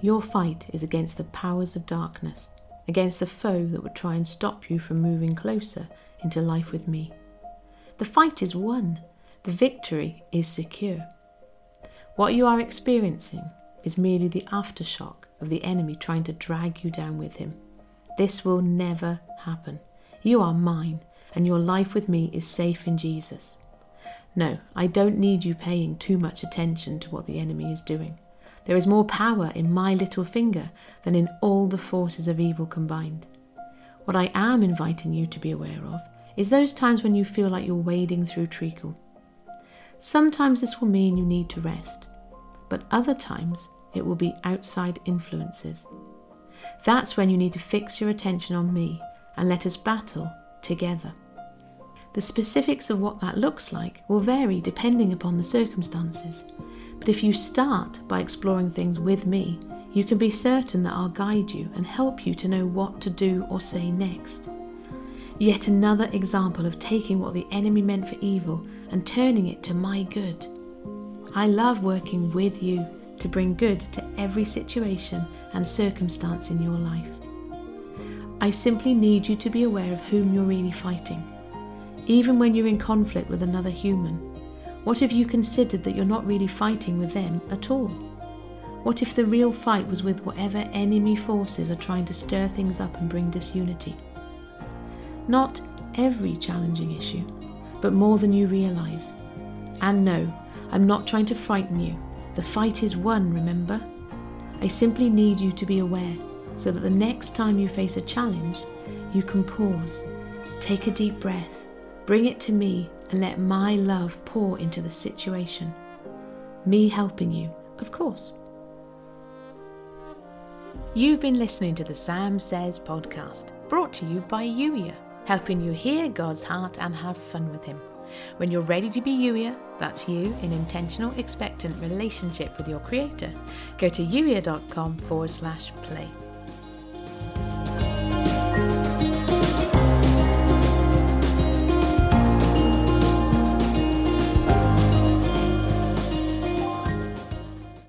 Your fight is against the powers of darkness, against the foe that would try and stop you from moving closer into life with me. The fight is won, the victory is secure. What you are experiencing is merely the aftershock of the enemy trying to drag you down with him. This will never happen. You are mine, and your life with me is safe in Jesus. No, I don't need you paying too much attention to what the enemy is doing. There is more power in my little finger than in all the forces of evil combined. What I am inviting you to be aware of is those times when you feel like you're wading through treacle. Sometimes this will mean you need to rest, but other times it will be outside influences. That's when you need to fix your attention on me and let us battle together. The specifics of what that looks like will vary depending upon the circumstances. But if you start by exploring things with me, you can be certain that I'll guide you and help you to know what to do or say next. Yet another example of taking what the enemy meant for evil and turning it to my good. I love working with you to bring good to every situation and circumstance in your life. I simply need you to be aware of whom you're really fighting. Even when you're in conflict with another human, what if you considered that you're not really fighting with them at all? What if the real fight was with whatever enemy forces are trying to stir things up and bring disunity? Not every challenging issue, but more than you realise. And no, I'm not trying to frighten you. The fight is won, remember? I simply need you to be aware so that the next time you face a challenge, you can pause, take a deep breath, bring it to me, and let my love pour into the situation. Me helping you, of course. You've been listening to the Sam Says podcast, brought to you by Youier, helping you hear God's heart and have fun with Him. When you're ready to be Youier, that's you in intentional, expectant relationship with your Creator, go to youier.com forward slash play.